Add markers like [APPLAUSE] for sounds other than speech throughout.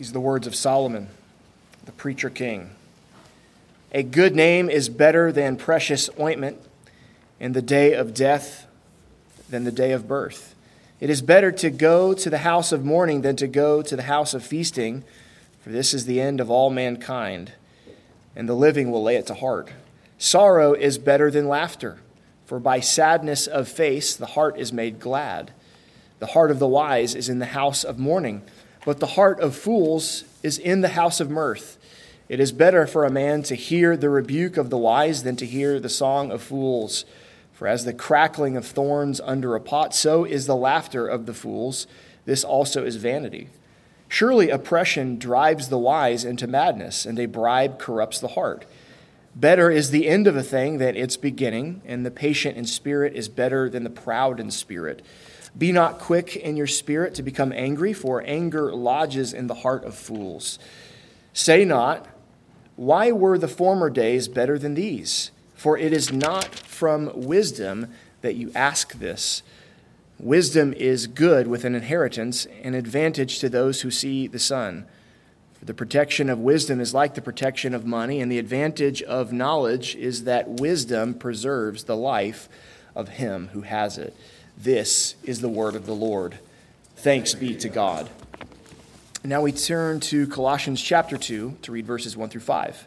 These are the words of Solomon, the preacher king. A good name is better than precious ointment, and the day of death than the day of birth. It is better to go to the house of mourning than to go to the house of feasting, for this is the end of all mankind, and the living will lay it to heart. Sorrow is better than laughter, for by sadness of face the heart is made glad. The heart of the wise is in the house of mourning but the heart of fools is in the house of mirth. It is better for a man to hear the rebuke of the wise than to hear the song of fools. For as the crackling of thorns under a pot, so is the laughter of the fools. This also is vanity. Surely oppression drives the wise into madness, and a bribe corrupts the heart. Better is the end of a thing than its beginning, and the patient in spirit is better than the proud in spirit. Be not quick in your spirit to become angry, for anger lodges in the heart of fools. Say not, Why were the former days better than these? For it is not from wisdom that you ask this. Wisdom is good with an inheritance, an advantage to those who see the sun. For the protection of wisdom is like the protection of money, and the advantage of knowledge is that wisdom preserves the life of him who has it. This is the word of the Lord. Thanks be to God. Now we turn to Colossians chapter 2 to read verses 1 through 5.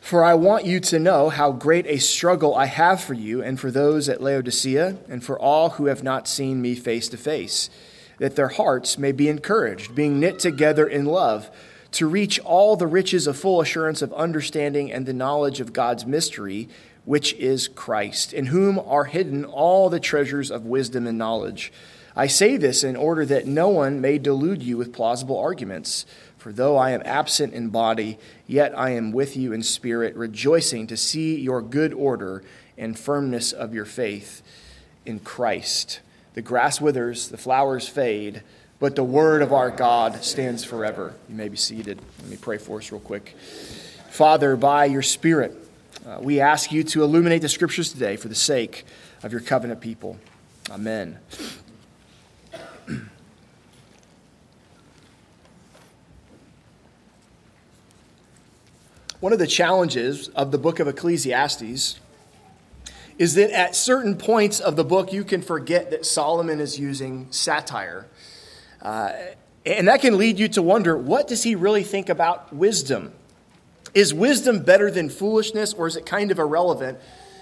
For I want you to know how great a struggle I have for you and for those at Laodicea and for all who have not seen me face to face, that their hearts may be encouraged, being knit together in love, to reach all the riches of full assurance of understanding and the knowledge of God's mystery which is Christ, in whom are hidden all the treasures of wisdom and knowledge. I say this in order that no one may delude you with plausible arguments. For though I am absent in body, yet I am with you in spirit, rejoicing to see your good order and firmness of your faith in Christ. The grass withers, the flowers fade, but the word of our God stands forever. You may be seated. Let me pray for us real quick. Father, by your Spirit, uh, we ask you to illuminate the scriptures today for the sake of your covenant people. Amen. [CLEARS THROAT] One of the challenges of the book of Ecclesiastes is that at certain points of the book, you can forget that Solomon is using satire. Uh, and that can lead you to wonder what does he really think about wisdom? Is wisdom better than foolishness, or is it kind of irrelevant?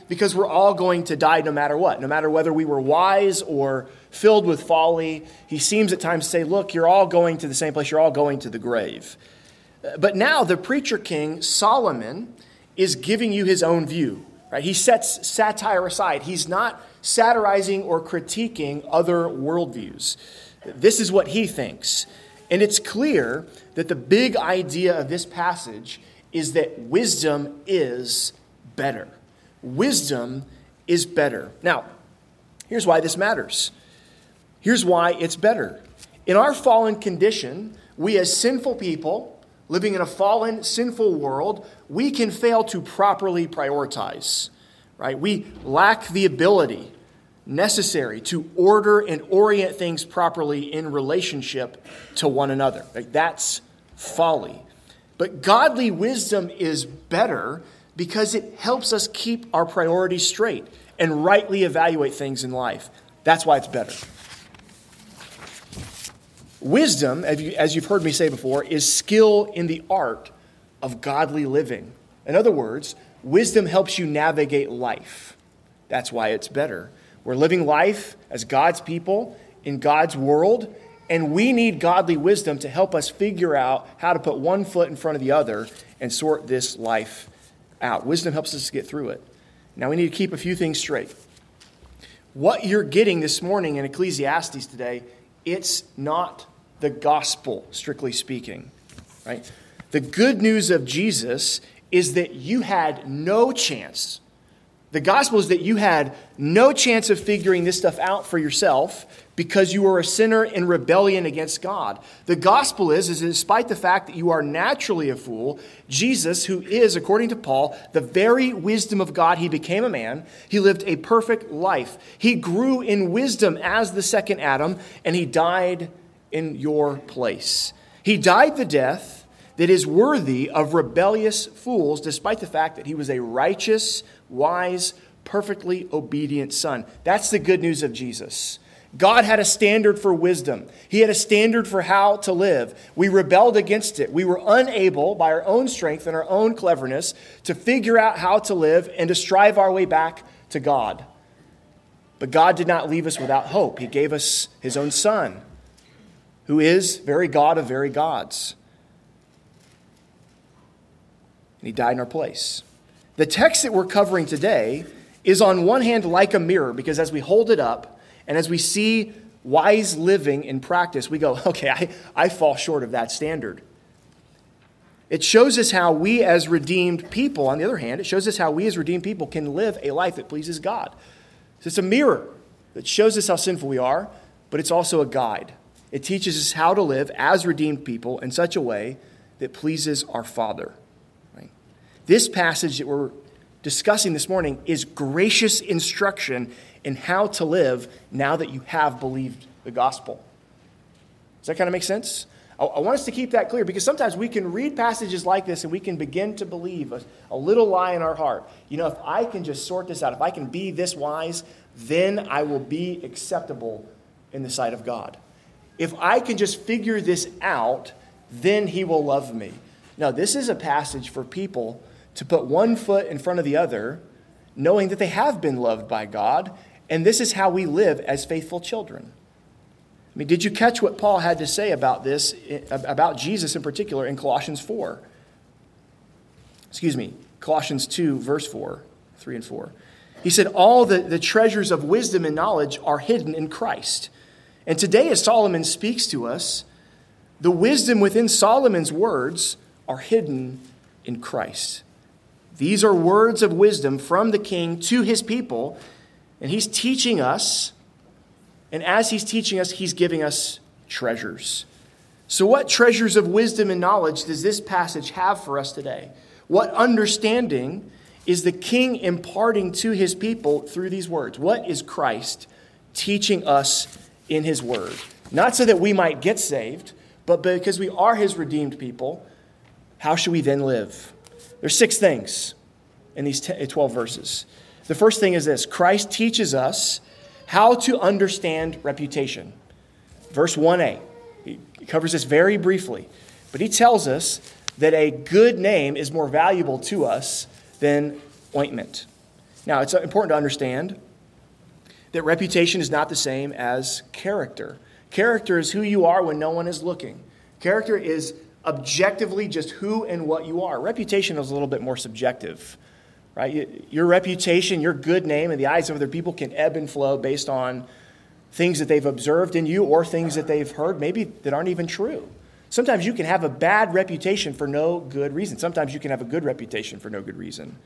Because we're all going to die no matter what, no matter whether we were wise or filled with folly. He seems at times to say, Look, you're all going to the same place, you're all going to the grave. But now the preacher king, Solomon, is giving you his own view. Right? He sets satire aside. He's not satirizing or critiquing other worldviews. This is what he thinks. And it's clear that the big idea of this passage is that wisdom is better. Wisdom is better. Now, here's why this matters. Here's why it's better. In our fallen condition, we as sinful people living in a fallen, sinful world, we can fail to properly prioritize, right? We lack the ability necessary to order and orient things properly in relationship to one another. That's folly. But godly wisdom is better because it helps us keep our priorities straight and rightly evaluate things in life. That's why it's better. Wisdom, as you've heard me say before, is skill in the art of godly living. In other words, wisdom helps you navigate life. That's why it's better. We're living life as God's people in God's world, and we need godly wisdom to help us figure out how to put one foot in front of the other and sort this life out. Wisdom helps us get through it. Now we need to keep a few things straight. What you're getting this morning in Ecclesiastes today, it's not the gospel, strictly speaking. Right? The good news of Jesus is that you had no chance. The gospel is that you had no chance of figuring this stuff out for yourself because you are a sinner in rebellion against God. The gospel is, is despite the fact that you are naturally a fool, Jesus, who is, according to Paul, the very wisdom of God, he became a man. He lived a perfect life. He grew in wisdom as the second Adam, and he died in your place. He died the death that is worthy of rebellious fools, despite the fact that he was a righteous, wise, perfectly obedient son. That's the good news of Jesus. God had a standard for wisdom. He had a standard for how to live. We rebelled against it. We were unable, by our own strength and our own cleverness, to figure out how to live and to strive our way back to God. But God did not leave us without hope. He gave us His own Son, who is very God of very gods. And He died in our place. The text that we're covering today is, on one hand, like a mirror, because as we hold it up, and as we see wise living in practice, we go, [LAUGHS] okay, I, I fall short of that standard. It shows us how we, as redeemed people, on the other hand, it shows us how we, as redeemed people, can live a life that pleases God. So it's a mirror that shows us how sinful we are, but it's also a guide. It teaches us how to live as redeemed people in such a way that pleases our Father. Right? This passage that we're discussing this morning is gracious instruction in how to live now that you have believed the gospel. Does that kind of make sense? I, I want us to keep that clear because sometimes we can read passages like this and we can begin to believe a, a little lie in our heart. You know, if I can just sort this out, if I can be this wise, then I will be acceptable in the sight of God. If I can just figure this out, then He will love me. Now, this is a passage for people to put one foot in front of the other, knowing that they have been loved by God and this is how we live as faithful children. I mean, did you catch what Paul had to say about this, about Jesus in particular, in Colossians 4? Excuse me, Colossians 2, verse 4, 3 and 4. He said, All the, the treasures of wisdom and knowledge are hidden in Christ. And today, as Solomon speaks to us, the wisdom within Solomon's words are hidden in Christ. These are words of wisdom from the king to his people and he's teaching us, and as he's teaching us, he's giving us treasures. So, what treasures of wisdom and knowledge does this passage have for us today? What understanding is the king imparting to his people through these words? What is Christ teaching us in his word? Not so that we might get saved, but because we are his redeemed people, how should we then live? There's six things in these 12 verses. The first thing is this Christ teaches us how to understand reputation. Verse 1a, he covers this very briefly, but he tells us that a good name is more valuable to us than ointment. Now, it's important to understand that reputation is not the same as character. Character is who you are when no one is looking. Character is objectively just who and what you are. Reputation is a little bit more subjective right? Your reputation, your good name in the eyes of other people can ebb and flow based on things that they've observed in you or things that they've heard, maybe that aren't even true. Sometimes you can have a bad reputation for no good reason. Sometimes you can have a good reputation for no good reason.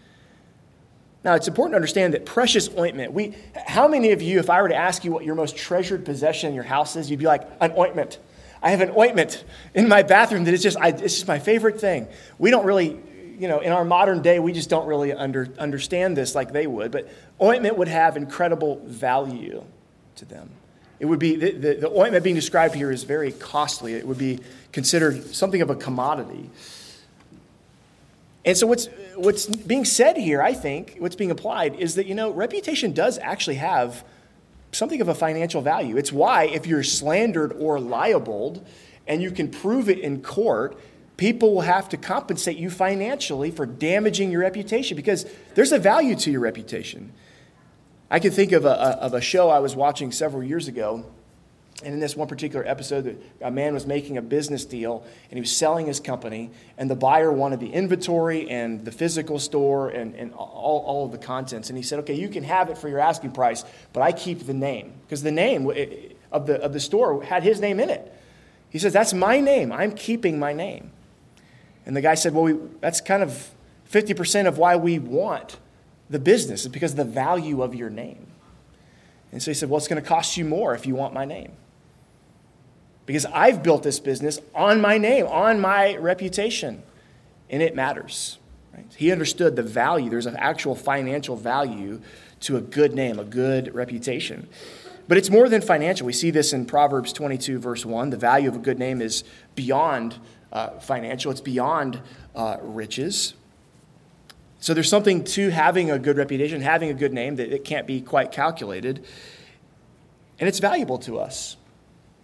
Now, it's important to understand that precious ointment, we, how many of you, if I were to ask you what your most treasured possession in your house is, you'd be like, an ointment. I have an ointment in my bathroom that is just, I, it's just my favorite thing. We don't really you know, in our modern day, we just don't really under, understand this like they would. But ointment would have incredible value to them. It would be, the, the, the ointment being described here is very costly. It would be considered something of a commodity. And so, what's, what's being said here, I think, what's being applied is that, you know, reputation does actually have something of a financial value. It's why, if you're slandered or libeled and you can prove it in court, people will have to compensate you financially for damaging your reputation because there's a value to your reputation. I can think of a, of a show I was watching several years ago. And in this one particular episode, a man was making a business deal and he was selling his company, and the buyer wanted the inventory and the physical store and, and all, all of the contents. And he said, Okay, you can have it for your asking price, but I keep the name. Because the name of the, of the store had his name in it. He says, That's my name. I'm keeping my name. And the guy said, Well, we, that's kind of 50% of why we want the business, is because of the value of your name. And so he said, Well, it's going to cost you more if you want my name. Because I've built this business on my name, on my reputation, and it matters. Right? He understood the value. There's an actual financial value to a good name, a good reputation. but it's more than financial. We see this in Proverbs 22, verse 1. The value of a good name is beyond uh, financial, it's beyond uh, riches. So there's something to having a good reputation, having a good name that it can't be quite calculated. And it's valuable to us.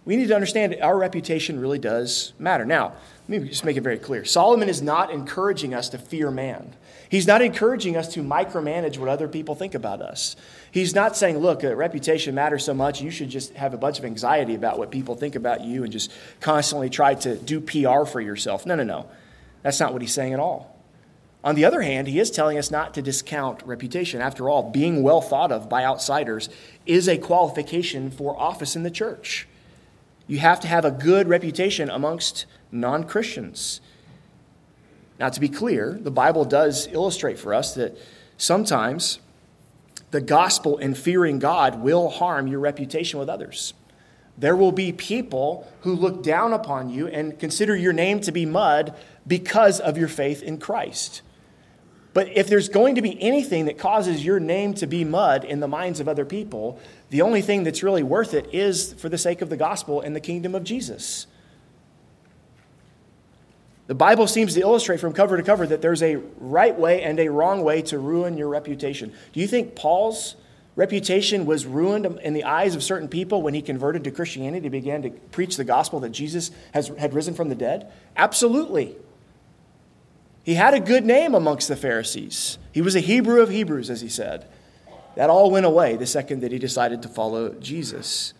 We need to understand our reputation really does matter. Now, let me just make it very clear. Solomon is not encouraging us to fear man. He's not encouraging us to micromanage what other people think about us. He's not saying, look, a reputation matters so much, you should just have a bunch of anxiety about what people think about you and just constantly try to do PR for yourself. No, no, no. That's not what he's saying at all. On the other hand, he is telling us not to discount reputation. After all, being well thought of by outsiders is a qualification for office in the church. You have to have a good reputation amongst non Christians. Now, to be clear, the Bible does illustrate for us that sometimes the gospel and fearing God will harm your reputation with others. There will be people who look down upon you and consider your name to be mud because of your faith in Christ. But if there's going to be anything that causes your name to be mud in the minds of other people, the only thing that's really worth it is for the sake of the gospel and the kingdom of Jesus. The Bible seems to illustrate from cover to cover that there's a right way and a wrong way to ruin your reputation. Do you think Paul's reputation was ruined in the eyes of certain people when he converted to Christianity and began to preach the gospel that Jesus has, had risen from the dead? Absolutely. He had a good name amongst the Pharisees. He was a Hebrew of Hebrews, as he said. That all went away the second that he decided to follow Jesus.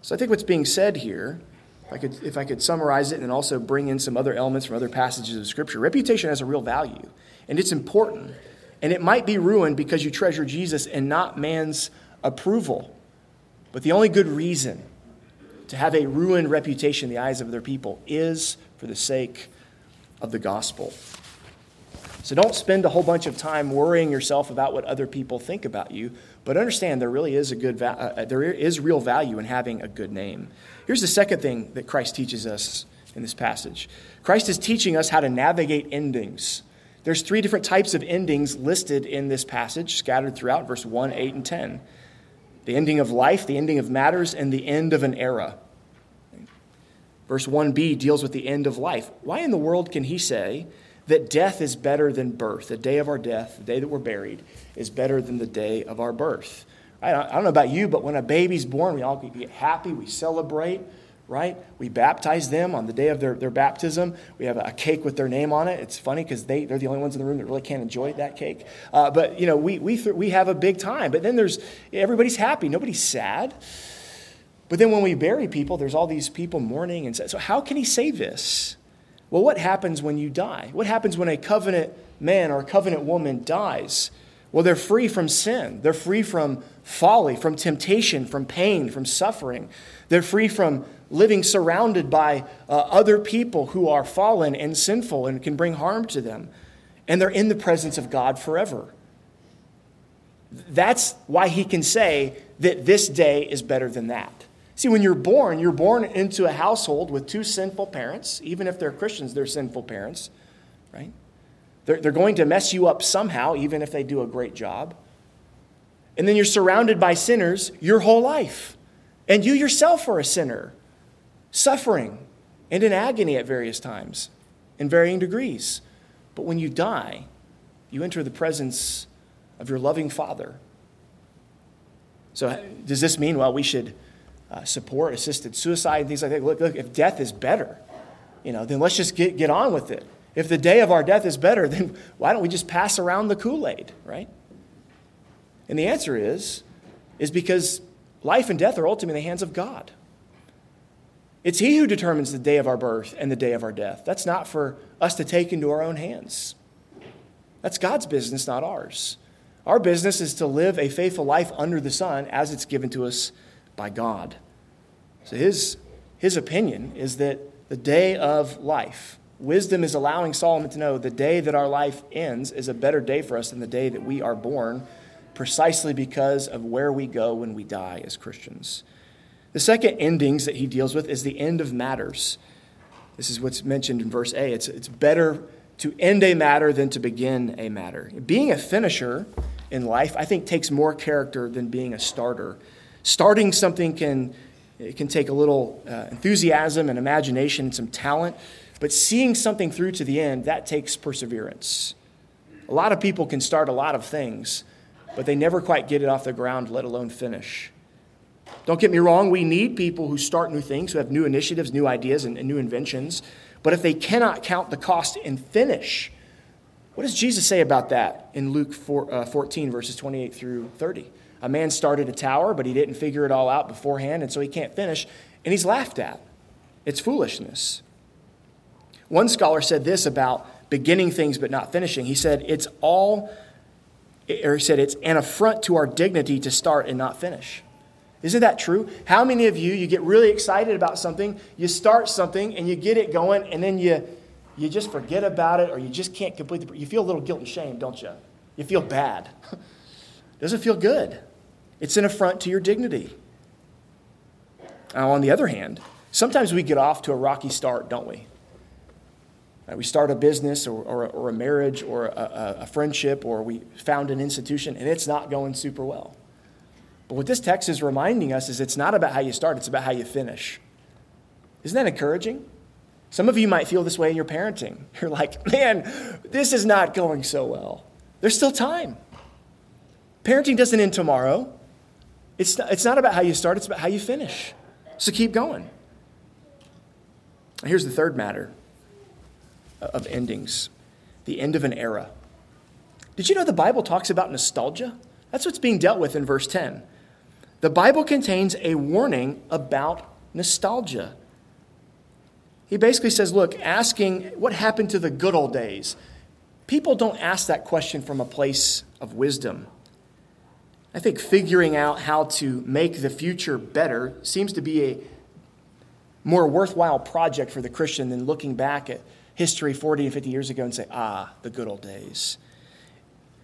So I think what's being said here I could, if I could summarize it and also bring in some other elements from other passages of Scripture, reputation has a real value, and it's important. And it might be ruined because you treasure Jesus and not man's approval. But the only good reason to have a ruined reputation in the eyes of other people is for the sake of the gospel. So don't spend a whole bunch of time worrying yourself about what other people think about you, but understand there really is a good va- uh, there is real value in having a good name. Here's the second thing that Christ teaches us in this passage Christ is teaching us how to navigate endings. There's three different types of endings listed in this passage, scattered throughout verse 1, 8, and 10 the ending of life, the ending of matters, and the end of an era. Verse 1b deals with the end of life. Why in the world can he say that death is better than birth? The day of our death, the day that we're buried, is better than the day of our birth. I don't know about you, but when a baby's born, we all get happy, we celebrate, right? We baptize them on the day of their, their baptism. We have a cake with their name on it. It's funny because they, they're the only ones in the room that really can't enjoy that cake. Uh, but, you know, we, we, th- we have a big time. But then there's, everybody's happy. Nobody's sad. But then when we bury people, there's all these people mourning. And so how can he say this? Well, what happens when you die? What happens when a covenant man or a covenant woman dies? Well, they're free from sin. They're free from folly, from temptation, from pain, from suffering. They're free from living surrounded by uh, other people who are fallen and sinful and can bring harm to them. And they're in the presence of God forever. That's why he can say that this day is better than that. See, when you're born, you're born into a household with two sinful parents. Even if they're Christians, they're sinful parents, right? They're, they're going to mess you up somehow, even if they do a great job. And then you're surrounded by sinners your whole life. And you yourself are a sinner, suffering and in agony at various times, in varying degrees. But when you die, you enter the presence of your loving Father. So, does this mean, well, we should uh, support assisted suicide and things like that? Look, look, if death is better, you know, then let's just get, get on with it. If the day of our death is better, [LAUGHS] then why don't we just pass around the Kool Aid, right? And the answer is, is because life and death are ultimately in the hands of God. It's He who determines the day of our birth and the day of our death. That's not for us to take into our own hands. That's God's business, not ours. Our business is to live a faithful life under the sun as it's given to us by God. So his, his opinion is that the day of life, Wisdom is allowing Solomon to know the day that our life ends is a better day for us than the day that we are born, precisely because of where we go when we die as Christians. The second endings that he deals with is the end of matters. This is what's mentioned in verse A. It's, it's better to end a matter than to begin a matter. Being a finisher in life, I think, takes more character than being a starter. Starting something can, it can take a little uh, enthusiasm and imagination and some talent, but seeing something through to the end, that takes perseverance. A lot of people can start a lot of things, but they never quite get it off the ground, let alone finish. Don't get me wrong, we need people who start new things, who have new initiatives, new ideas, and, and new inventions. But if they cannot count the cost and finish, what does Jesus say about that in Luke 4, uh, 14, verses 28 through 30? A man started a tower, but he didn't figure it all out beforehand, and so he can't finish, and he's laughed at. It's foolishness. One scholar said this about beginning things but not finishing. He said, It's all, or he said, it's an affront to our dignity to start and not finish. Isn't that true? How many of you, you get really excited about something, you start something, and you get it going, and then you you just forget about it or you just can't complete the you feel a little guilt and shame don't you you feel bad [LAUGHS] doesn't feel good it's an affront to your dignity now on the other hand sometimes we get off to a rocky start don't we Uh, we start a business or, or, or a marriage or a, a friendship or we found an institution and it's not going super well but what this text is reminding us is it's not about how you start it's about how you finish isn't that encouraging some of you might feel this way in your parenting. [LAUGHS] You're like, man, this is not going so well. There's still time. Parenting doesn't end tomorrow. It's not, it's not about how you start, it's about how you finish. So keep going. Here's the third matter of endings the end of an era. Did you know the Bible talks about nostalgia? That's what's being dealt with in verse 10. The Bible contains a warning about nostalgia. He basically says, look, asking what happened to the good old days. People don't ask that question from a place of wisdom. I think figuring out how to make the future better seems to be a more worthwhile project for the Christian than looking back at history 40 and 50 years ago and say, ah, the good old days.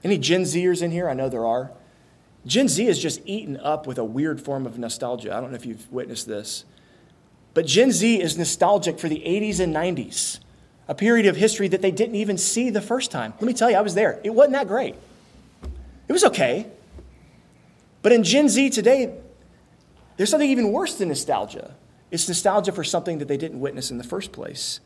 Any Gen Zers in here? I know there are. Gen Z is just eaten up with a weird form of nostalgia. I don't know if you've witnessed this. But Gen Z is nostalgic for the 80s and 90s, a period of history that they didn't even see the first time. Let me tell you, I was there. It wasn't that great. It was okay. But in Gen Z today, there's something even worse than nostalgia. It's nostalgia for something that they didn't witness in the first place.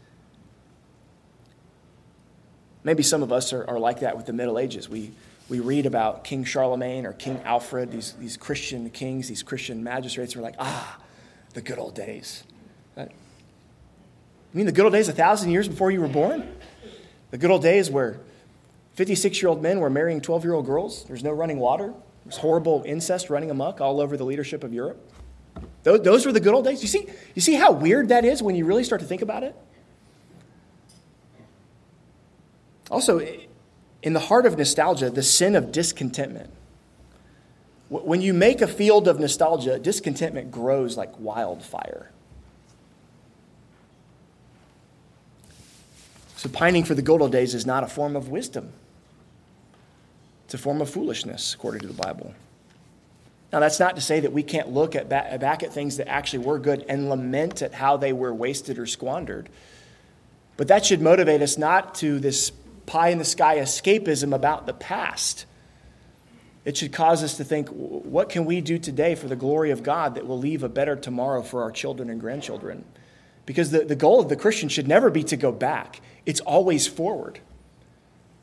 Maybe some of us are, are like that with the Middle Ages. We, we read about King Charlemagne or King Alfred, these, these Christian kings, these Christian magistrates. We're like, ah, the good old days. You mean the good old days a thousand years before you were born? The good old days where 56 year old men were marrying 12 year old girls? There's no running water. There's horrible incest running amok all over the leadership of Europe. Those, those were the good old days. You see, you see how weird that is when you really start to think about it? Also, in the heart of nostalgia, the sin of discontentment. When you make a field of nostalgia, discontentment grows like wildfire. So, pining for the good old days is not a form of wisdom, it's a form of foolishness, according to the Bible. Now, that's not to say that we can't look at back, back at things that actually were good and lament at how they were wasted or squandered. But that should motivate us not to this pie in the sky escapism about the past. It should cause us to think, what can we do today for the glory of God that will leave a better tomorrow for our children and grandchildren? Because the, the goal of the Christian should never be to go back it's always forward.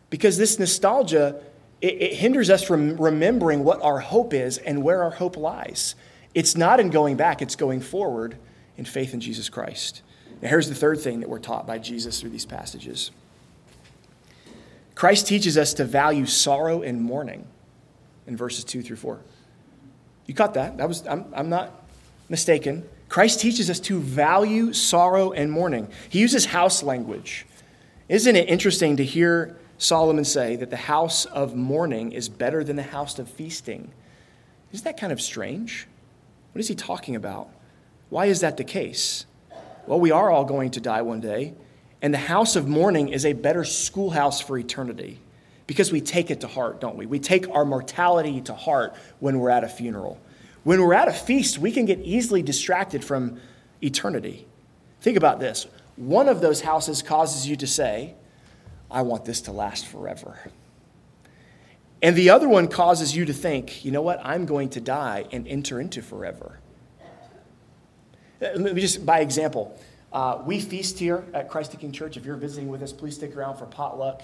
Because this nostalgia, it, it hinders us from remembering what our hope is and where our hope lies. It's not in going back, it's going forward in faith in Jesus Christ. Now, here's the third thing that we're taught by Jesus through these passages Christ teaches us to value sorrow and mourning in verses 2 through 4. You caught that? that was, I'm, I'm not mistaken. Christ teaches us to value sorrow and mourning. He uses house language. Isn't it interesting to hear Solomon say that the house of mourning is better than the house of feasting? Isn't that kind of strange? What is he talking about? Why is that the case? Well, we are all going to die one day, and the house of mourning is a better schoolhouse for eternity because we take it to heart, don't we? We take our mortality to heart when we're at a funeral. When we're at a feast, we can get easily distracted from eternity. Think about this one of those houses causes you to say, I want this to last forever. And the other one causes you to think, you know what, I'm going to die and enter into forever. Let me just, by example, uh, we feast here at Christ the King Church. If you're visiting with us, please stick around for potluck.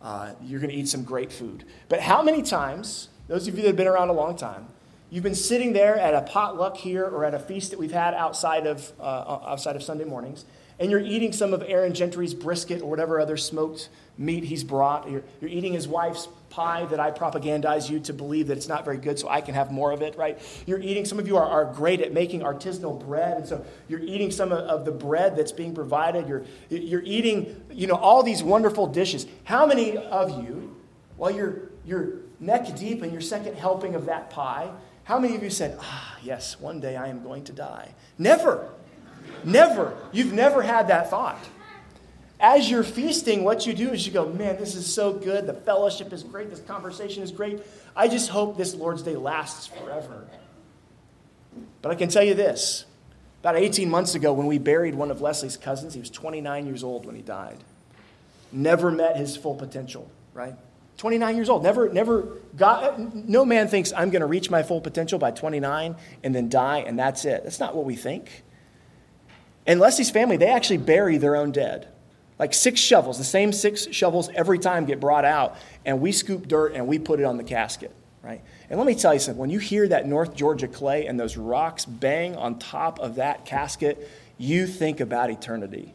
Uh, you're going to eat some great food. But how many times, those of you that have been around a long time, you've been sitting there at a potluck here or at a feast that we've had outside of, uh, outside of Sunday mornings, and you're eating some of Aaron Gentry's brisket or whatever other smoked meat he's brought. You're, you're eating his wife's pie that I propagandize you to believe that it's not very good so I can have more of it, right? You're eating, some of you are, are great at making artisanal bread, and so you're eating some of, of the bread that's being provided. You're, you're eating, you know, all these wonderful dishes. How many of you, while you're, you're neck deep in your second helping of that pie, how many of you said, ah, yes, one day I am going to die? Never. Never. You've never had that thought. As you're feasting, what you do is you go, man, this is so good. The fellowship is great. This conversation is great. I just hope this Lord's Day lasts forever. But I can tell you this about 18 months ago, when we buried one of Leslie's cousins, he was 29 years old when he died. Never met his full potential, right? 29 years old. Never, never got, no man thinks I'm going to reach my full potential by 29 and then die and that's it. That's not what we think. And Leslie's family, they actually bury their own dead. Like six shovels, the same six shovels every time get brought out, and we scoop dirt and we put it on the casket, right? And let me tell you something when you hear that North Georgia clay and those rocks bang on top of that casket, you think about eternity.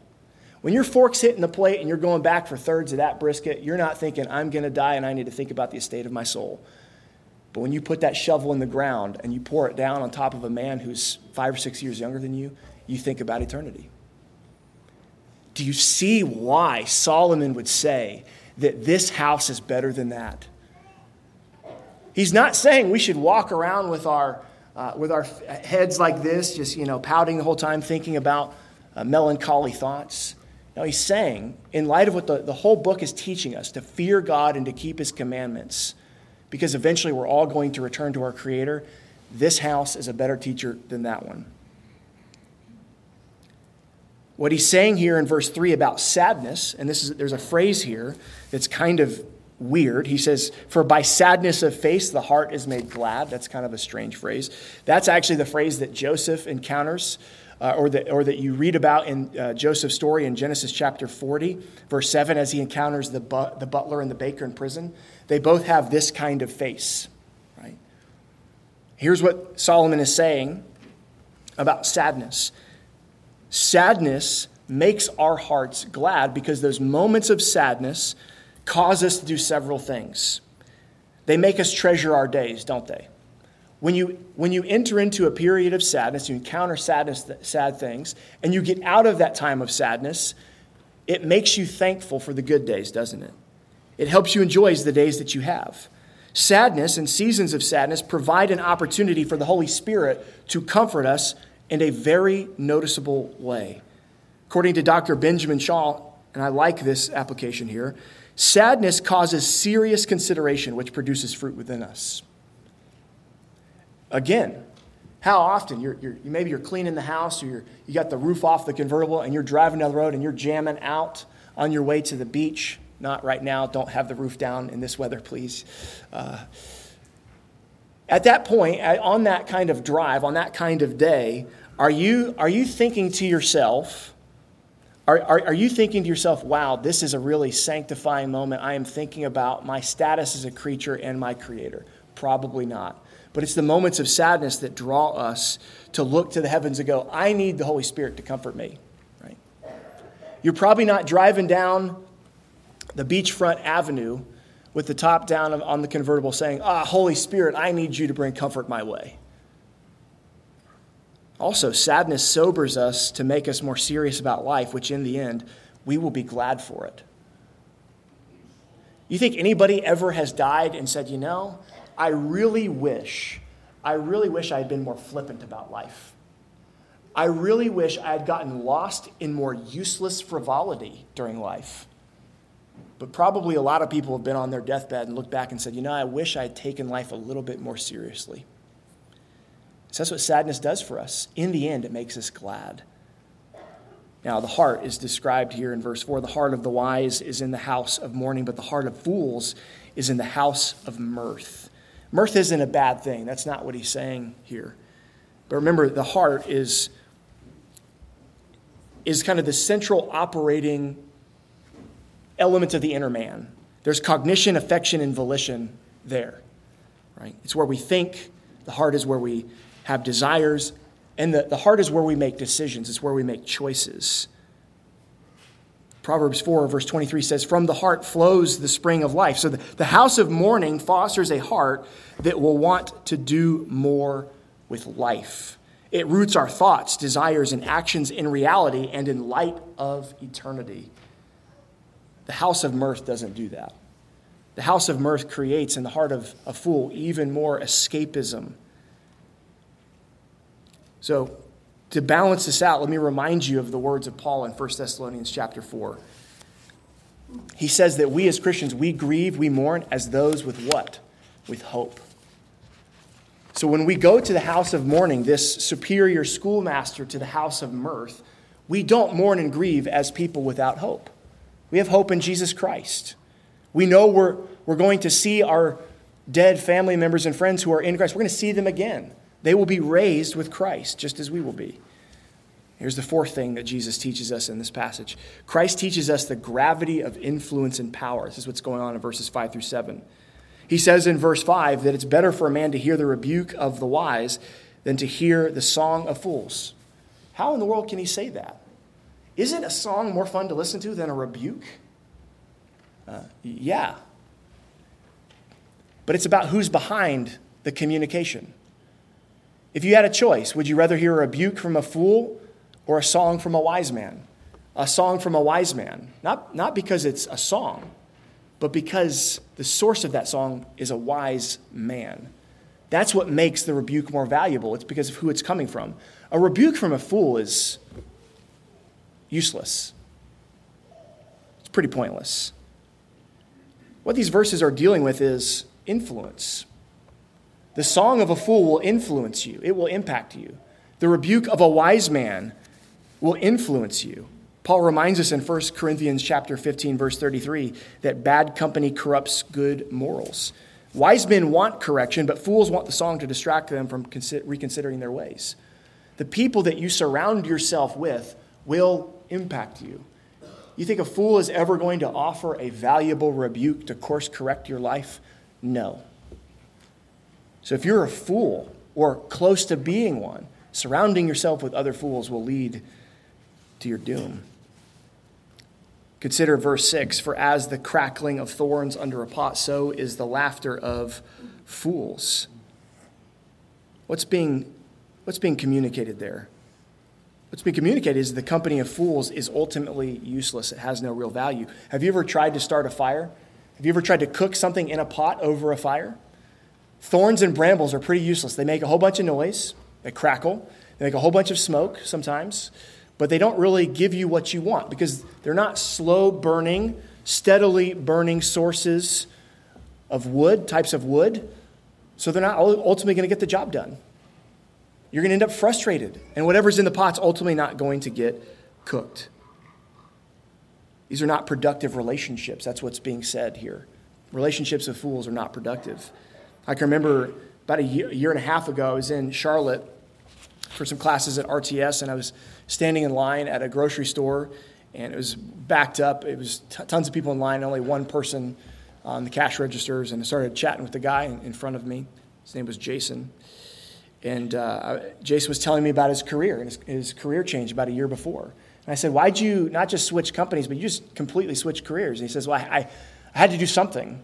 When your fork's hitting the plate and you're going back for thirds of that brisket, you're not thinking, I'm going to die and I need to think about the estate of my soul. But when you put that shovel in the ground and you pour it down on top of a man who's five or six years younger than you, you think about eternity. Do you see why Solomon would say that this house is better than that? He's not saying we should walk around with our, uh, with our heads like this, just you know, pouting the whole time, thinking about uh, melancholy thoughts. No, he's saying, in light of what the, the whole book is teaching us, to fear God and to keep his commandments, because eventually we're all going to return to our Creator, this house is a better teacher than that one. What he's saying here in verse 3 about sadness, and this is, there's a phrase here that's kind of weird. He says, For by sadness of face, the heart is made glad. That's kind of a strange phrase. That's actually the phrase that Joseph encounters, uh, or, that, or that you read about in uh, Joseph's story in Genesis chapter 40, verse 7, as he encounters the, the butler and the baker in prison. They both have this kind of face, right? Here's what Solomon is saying about sadness Sadness makes our hearts glad because those moments of sadness cause us to do several things. They make us treasure our days, don't they? When you, when you enter into a period of sadness, you encounter sadness, sad things, and you get out of that time of sadness, it makes you thankful for the good days, doesn't it? It helps you enjoy the days that you have. Sadness and seasons of sadness provide an opportunity for the Holy Spirit to comfort us in a very noticeable way. According to Dr. Benjamin Shaw, and I like this application here, sadness causes serious consideration, which produces fruit within us. Again, how often you're, you're, maybe you're cleaning the house or you're, you got the roof off the convertible and you're driving down the road and you're jamming out on your way to the beach. Not right now. Don't have the roof down in this weather, please. Uh, at that point, on that kind of drive, on that kind of day, are you, are you thinking to yourself, are, are, are you thinking to yourself, wow, this is a really sanctifying moment? I am thinking about my status as a creature and my creator. Probably not. But it's the moments of sadness that draw us to look to the heavens and go, I need the Holy Spirit to comfort me. Right? You're probably not driving down the beachfront avenue with the top down on the convertible saying, Ah, Holy Spirit, I need you to bring comfort my way. Also, sadness sobers us to make us more serious about life, which in the end, we will be glad for it. You think anybody ever has died and said, you know, I really wish, I really wish I had been more flippant about life. I really wish I had gotten lost in more useless frivolity during life. But probably a lot of people have been on their deathbed and looked back and said, you know, I wish I had taken life a little bit more seriously. So that's what sadness does for us. In the end, it makes us glad. Now, the heart is described here in verse 4. The heart of the wise is in the house of mourning, but the heart of fools is in the house of mirth. Mirth isn't a bad thing. That's not what he's saying here. But remember, the heart is, is kind of the central operating element of the inner man. There's cognition, affection, and volition there. Right? It's where we think, the heart is where we have desires, and the, the heart is where we make decisions, it's where we make choices. Proverbs 4, verse 23 says, From the heart flows the spring of life. So the, the house of mourning fosters a heart that will want to do more with life. It roots our thoughts, desires, and actions in reality and in light of eternity. The house of mirth doesn't do that. The house of mirth creates in the heart of a fool even more escapism so, to balance this out, let me remind you of the words of Paul in 1 Thessalonians chapter 4. He says that we as Christians, we grieve, we mourn as those with what? With hope. So when we go to the house of mourning, this superior schoolmaster to the house of mirth, we don't mourn and grieve as people without hope. We have hope in Jesus Christ. We know we're, we're going to see our dead family members and friends who are in Christ. We're going to see them again. They will be raised with Christ, just as we will be. Here's the fourth thing that Jesus teaches us in this passage Christ teaches us the gravity of influence and power. This is what's going on in verses 5 through 7. He says in verse 5 that it's better for a man to hear the rebuke of the wise than to hear the song of fools. How in the world can he say that? Isn't a song more fun to listen to than a rebuke? Uh, yeah. But it's about who's behind the communication. If you had a choice, would you rather hear a rebuke from a fool or a song from a wise man? A song from a wise man. Not, not because it's a song, but because the source of that song is a wise man. That's what makes the rebuke more valuable. It's because of who it's coming from. A rebuke from a fool is useless, it's pretty pointless. What these verses are dealing with is influence. The song of a fool will influence you, it will impact you. The rebuke of a wise man will influence you. Paul reminds us in 1 Corinthians chapter 15 verse 33 that bad company corrupts good morals. Wise men want correction, but fools want the song to distract them from reconsidering their ways. The people that you surround yourself with will impact you. You think a fool is ever going to offer a valuable rebuke to course correct your life? No. So if you're a fool or close to being one, surrounding yourself with other fools will lead to your doom. Consider verse 6 For as the crackling of thorns under a pot, so is the laughter of fools. What's being, what's being communicated there? What's being communicated is the company of fools is ultimately useless. It has no real value. Have you ever tried to start a fire? Have you ever tried to cook something in a pot over a fire? Thorns and brambles are pretty useless. They make a whole bunch of noise, they crackle, they make a whole bunch of smoke sometimes, but they don't really give you what you want because they're not slow burning, steadily burning sources of wood, types of wood. So they're not ultimately going to get the job done. You're going to end up frustrated, and whatever's in the pot's ultimately not going to get cooked. These are not productive relationships. That's what's being said here. Relationships with fools are not productive. I can remember about a year, a year and a half ago, I was in Charlotte for some classes at RTS, and I was standing in line at a grocery store, and it was backed up. It was t- tons of people in line, only one person on the cash registers, and I started chatting with the guy in, in front of me. His name was Jason. And uh, Jason was telling me about his career and his, his career change about a year before. And I said, Why'd you not just switch companies, but you just completely switch careers? And he says, Well, I, I, I had to do something.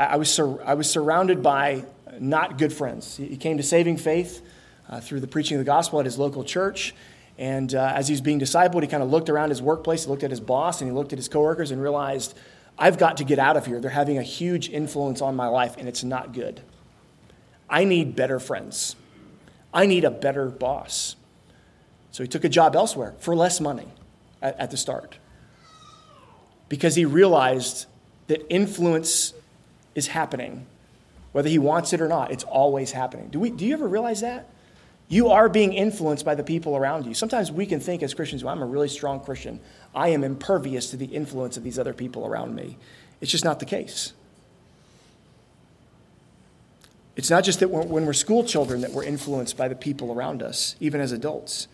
I was, sur- I was surrounded by not good friends. He came to saving faith uh, through the preaching of the gospel at his local church. And uh, as he was being discipled, he kind of looked around his workplace, he looked at his boss, and he looked at his coworkers and realized, I've got to get out of here. They're having a huge influence on my life, and it's not good. I need better friends. I need a better boss. So he took a job elsewhere for less money at, at the start because he realized that influence is happening. Whether he wants it or not, it's always happening. Do, we, do you ever realize that? You are being influenced by the people around you. Sometimes we can think as Christians, well, I'm a really strong Christian. I am impervious to the influence of these other people around me. It's just not the case. It's not just that when we're school children that we're influenced by the people around us, even as adults.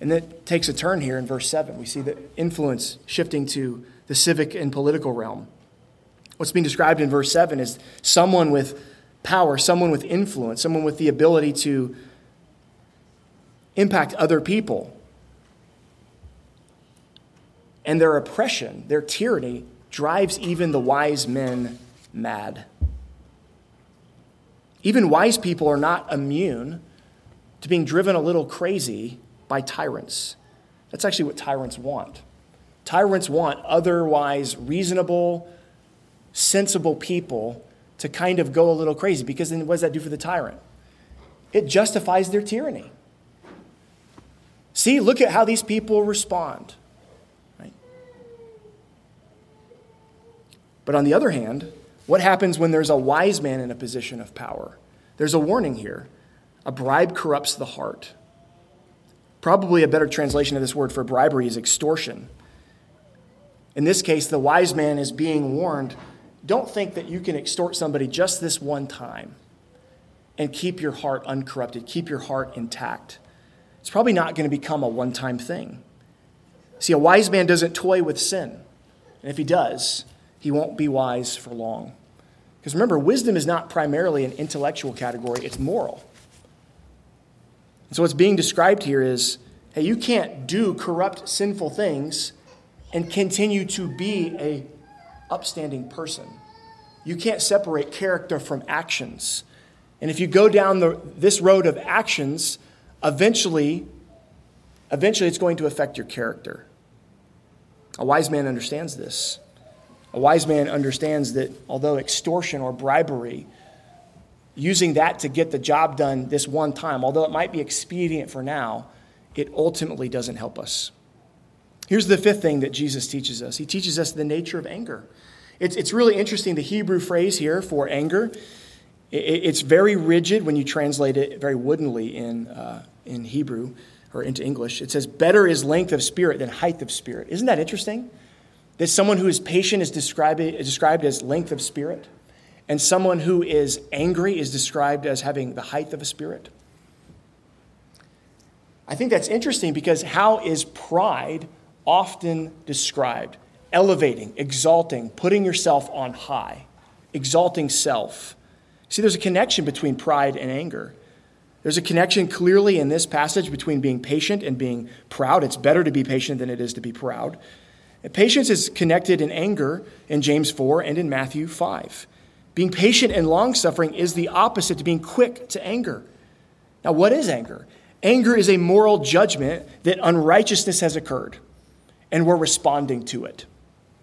And that takes a turn here in verse 7. We see the influence shifting to the civic and political realm. What's being described in verse 7 is someone with power, someone with influence, someone with the ability to impact other people. And their oppression, their tyranny, drives even the wise men mad. Even wise people are not immune to being driven a little crazy by tyrants. That's actually what tyrants want. Tyrants want otherwise reasonable, sensible people to kind of go a little crazy because then what does that do for the tyrant? It justifies their tyranny. See, look at how these people respond. Right? But on the other hand, what happens when there's a wise man in a position of power? There's a warning here. A bribe corrupts the heart. Probably a better translation of this word for bribery is extortion. In this case, the wise man is being warned don't think that you can extort somebody just this one time and keep your heart uncorrupted, keep your heart intact. It's probably not going to become a one time thing. See, a wise man doesn't toy with sin. And if he does, he won't be wise for long. Because remember, wisdom is not primarily an intellectual category, it's moral. And so what's being described here is hey, you can't do corrupt, sinful things and continue to be a upstanding person. You can't separate character from actions. And if you go down the, this road of actions, eventually, eventually it's going to affect your character. A wise man understands this. A wise man understands that although extortion or bribery using that to get the job done this one time, although it might be expedient for now, it ultimately doesn't help us. Here's the fifth thing that Jesus teaches us He teaches us the nature of anger. It's, it's really interesting, the Hebrew phrase here for anger. It, it's very rigid when you translate it very woodenly in, uh, in Hebrew or into English. It says, Better is length of spirit than height of spirit. Isn't that interesting? That someone who is patient is described, is described as length of spirit. And someone who is angry is described as having the height of a spirit. I think that's interesting because how is pride often described? Elevating, exalting, putting yourself on high, exalting self. See, there's a connection between pride and anger. There's a connection clearly in this passage between being patient and being proud. It's better to be patient than it is to be proud. Patience is connected in anger in James 4 and in Matthew 5. Being patient and long suffering is the opposite to being quick to anger. Now, what is anger? Anger is a moral judgment that unrighteousness has occurred, and we're responding to it,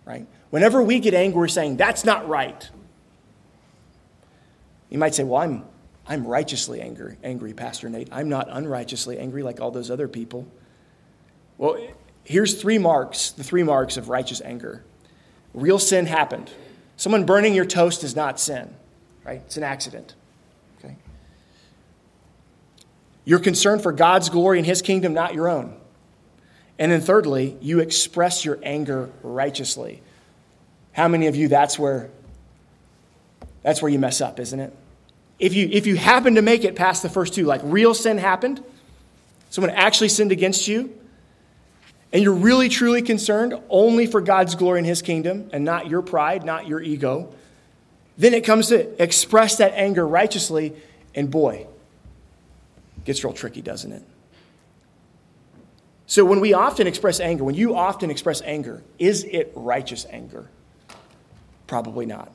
right? Whenever we get angry, we're saying, that's not right. You might say, well, I'm, I'm righteously angry, angry, Pastor Nate. I'm not unrighteously angry like all those other people. Well, here's three marks, the three marks of righteous anger. Real sin happened. Someone burning your toast is not sin, right? It's an accident. Okay? You're concerned for God's glory and his kingdom, not your own. And then thirdly, you express your anger righteously. How many of you that's where that's where you mess up, isn't it? If you if you happen to make it past the first two, like real sin happened, someone actually sinned against you, and you're really truly concerned only for God's glory and his kingdom and not your pride, not your ego, then it comes to express that anger righteously, and boy, gets real tricky, doesn't it? So when we often express anger, when you often express anger, is it righteous anger? Probably not.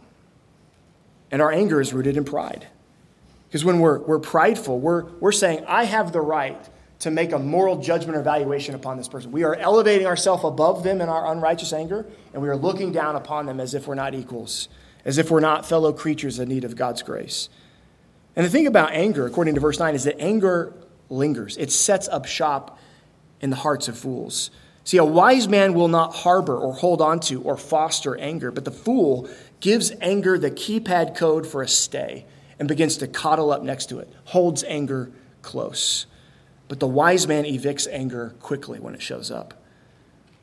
And our anger is rooted in pride. Because when we're, we're prideful, we're, we're saying, I have the right to make a moral judgment or evaluation upon this person. We are elevating ourselves above them in our unrighteous anger, and we are looking down upon them as if we're not equals, as if we're not fellow creatures in need of God's grace. And the thing about anger, according to verse 9, is that anger lingers, it sets up shop in the hearts of fools. See, a wise man will not harbor or hold on to or foster anger, but the fool gives anger the keypad code for a stay and begins to coddle up next to it, holds anger close. But the wise man evicts anger quickly when it shows up.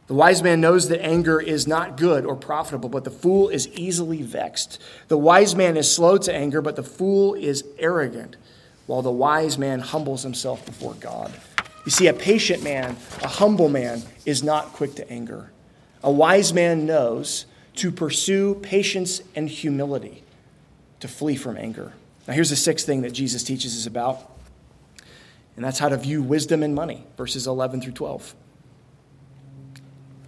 The wise man knows that anger is not good or profitable, but the fool is easily vexed. The wise man is slow to anger, but the fool is arrogant, while the wise man humbles himself before God. You see, a patient man, a humble man, is not quick to anger. A wise man knows to pursue patience and humility, to flee from anger. Now, here's the sixth thing that Jesus teaches us about, and that's how to view wisdom and money, verses 11 through 12.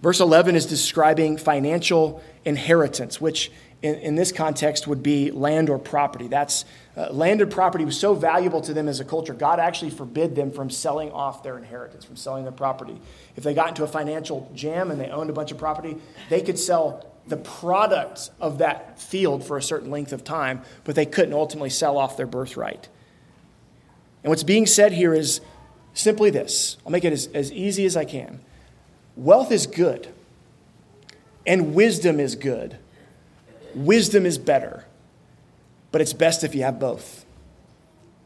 Verse 11 is describing financial inheritance, which in, in this context would be land or property. That's uh, land and property was so valuable to them as a culture, God actually forbid them from selling off their inheritance, from selling their property. If they got into a financial jam and they owned a bunch of property, they could sell the products of that field for a certain length of time, but they couldn't ultimately sell off their birthright. And what's being said here is simply this I'll make it as, as easy as I can. Wealth is good, and wisdom is good. Wisdom is better, but it's best if you have both.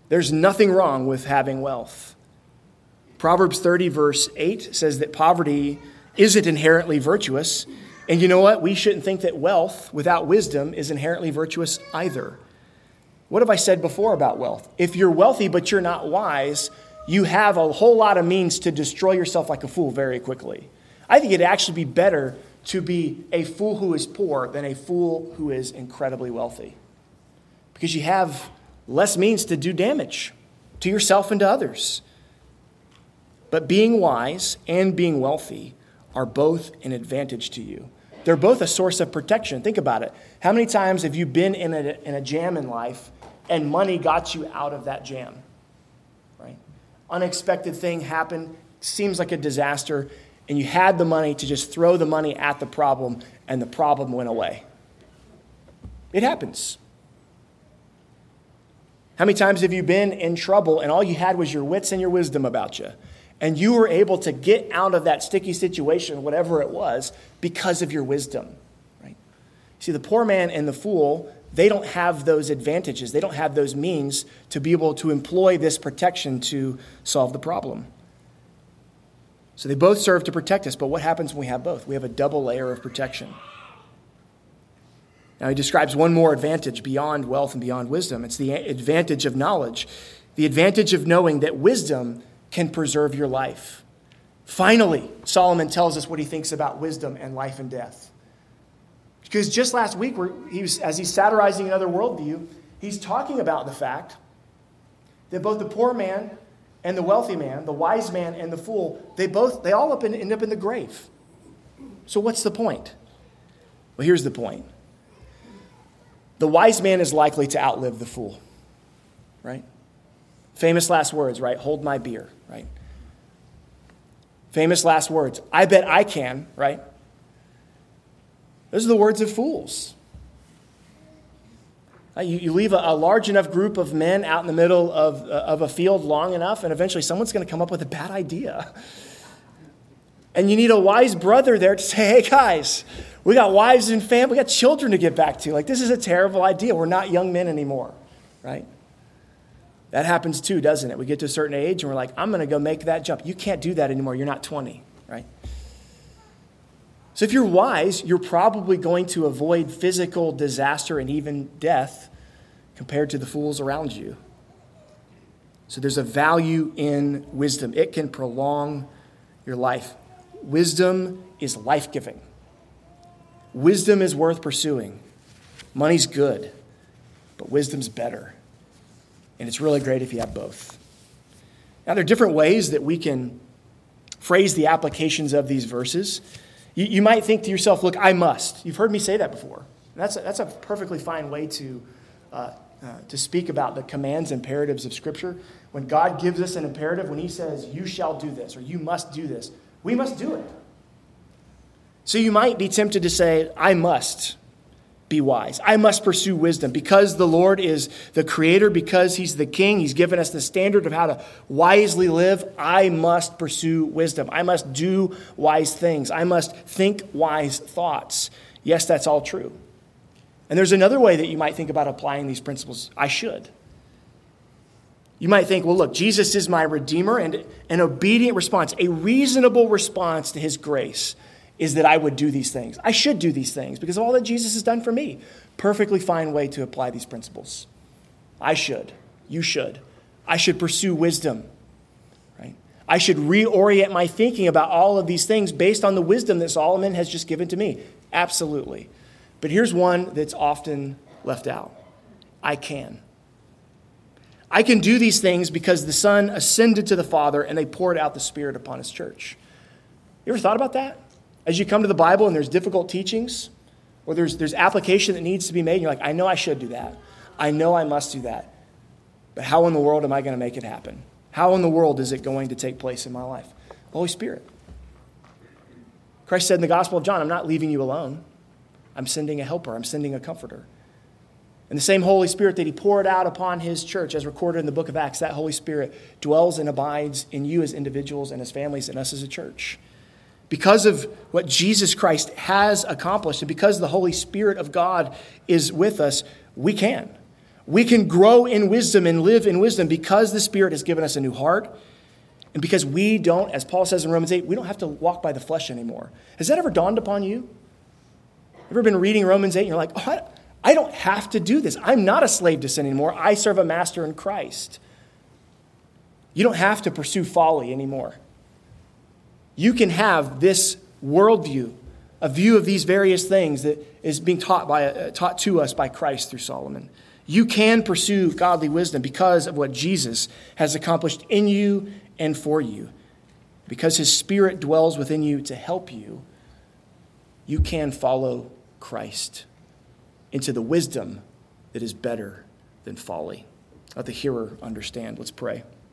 There's nothing wrong with having wealth. Proverbs 30, verse 8 says that poverty isn't inherently virtuous. And you know what? We shouldn't think that wealth without wisdom is inherently virtuous either. What have I said before about wealth? If you're wealthy but you're not wise, you have a whole lot of means to destroy yourself like a fool very quickly. I think it'd actually be better to be a fool who is poor than a fool who is incredibly wealthy. Because you have less means to do damage to yourself and to others. But being wise and being wealthy are both an advantage to you. They're both a source of protection. Think about it. How many times have you been in a, in a jam in life and money got you out of that jam? Right? Unexpected thing happened, seems like a disaster, and you had the money to just throw the money at the problem, and the problem went away. It happens. How many times have you been in trouble and all you had was your wits and your wisdom about you? And you were able to get out of that sticky situation, whatever it was, because of your wisdom, right? See, the poor man and the fool, they don't have those advantages. They don't have those means to be able to employ this protection to solve the problem. So they both serve to protect us, but what happens when we have both? We have a double layer of protection. Now, he describes one more advantage beyond wealth and beyond wisdom it's the advantage of knowledge, the advantage of knowing that wisdom can preserve your life. Finally, Solomon tells us what he thinks about wisdom and life and death. Because just last week, he was, as he's satirizing another worldview, he's talking about the fact that both the poor man and the wealthy man, the wise man and the fool, they both, they all up in, end up in the grave. So what's the point? Well, here's the point. The wise man is likely to outlive the fool, right? Famous last words, right? Hold my beer, right? Famous last words. I bet I can, right? Those are the words of fools. Uh, you, you leave a, a, large enough group of men out in the middle of, uh, of a field long enough, and eventually someone's going to come up with a bad idea. And you need a wise brother there to say, hey, guys, we got wives and family, we got children to get back to. Like, this is a terrible idea. We're not young men anymore, right? That happens too, doesn't it? We get to a certain age and we're like, I'm going to go make that jump. You can't do that anymore. You're not 20, right? So, if you're wise, you're probably going to avoid physical disaster and even death compared to the fools around you. So, there's a value in wisdom, it can prolong your life. Wisdom is life giving, wisdom is worth pursuing. Money's good, but wisdom's better. And it's really great if you have both. Now, there are different ways that we can phrase the applications of these verses. You, you might think to yourself, look, I must. You've heard me say that before. That's a, that's a perfectly fine way to, uh, uh, to speak about the commands, imperatives of Scripture. When God gives us an imperative, when He says, you shall do this or you must do this, we must do it. So you might be tempted to say, I must be wise. I must pursue wisdom. Because the Lord is the creator, because He's the king, He's given us the standard of how to wisely live. I must pursue wisdom. I must do wise things. I must think wise thoughts. Yes, that's all true. And there's another way that you might think about applying these principles. I should. You might think, well, look, Jesus is my Redeemer, and an obedient response, a reasonable response to his grace, is that I would do these things. I should do these things because of all that Jesus has done for me. Perfectly fine way to apply these principles. I should. You should. I should pursue wisdom. Right? I should reorient my thinking about all of these things based on the wisdom that Solomon has just given to me. Absolutely. But here's one that's often left out I can. I can do these things because the Son ascended to the Father and they poured out the Spirit upon His church. You ever thought about that? As you come to the Bible and there's difficult teachings, or there's, there's application that needs to be made, you're like, I know I should do that. I know I must do that. But how in the world am I going to make it happen? How in the world is it going to take place in my life? The Holy Spirit. Christ said in the Gospel of John, I'm not leaving you alone. I'm sending a helper, I'm sending a comforter. And the same Holy Spirit that He poured out upon His church, as recorded in the book of Acts, that Holy Spirit dwells and abides in you as individuals and as families and us as a church. Because of what Jesus Christ has accomplished and because the Holy Spirit of God is with us, we can. We can grow in wisdom and live in wisdom because the Spirit has given us a new heart and because we don't, as Paul says in Romans 8, we don't have to walk by the flesh anymore. Has that ever dawned upon you? Ever been reading Romans 8 and you're like, oh, I don't have to do this. I'm not a slave to sin anymore. I serve a master in Christ. You don't have to pursue folly anymore. You can have this worldview, a view of these various things that is being taught, by, uh, taught to us by Christ through Solomon. You can pursue godly wisdom because of what Jesus has accomplished in you and for you. Because his spirit dwells within you to help you, you can follow Christ into the wisdom that is better than folly. Let the hearer understand. Let's pray.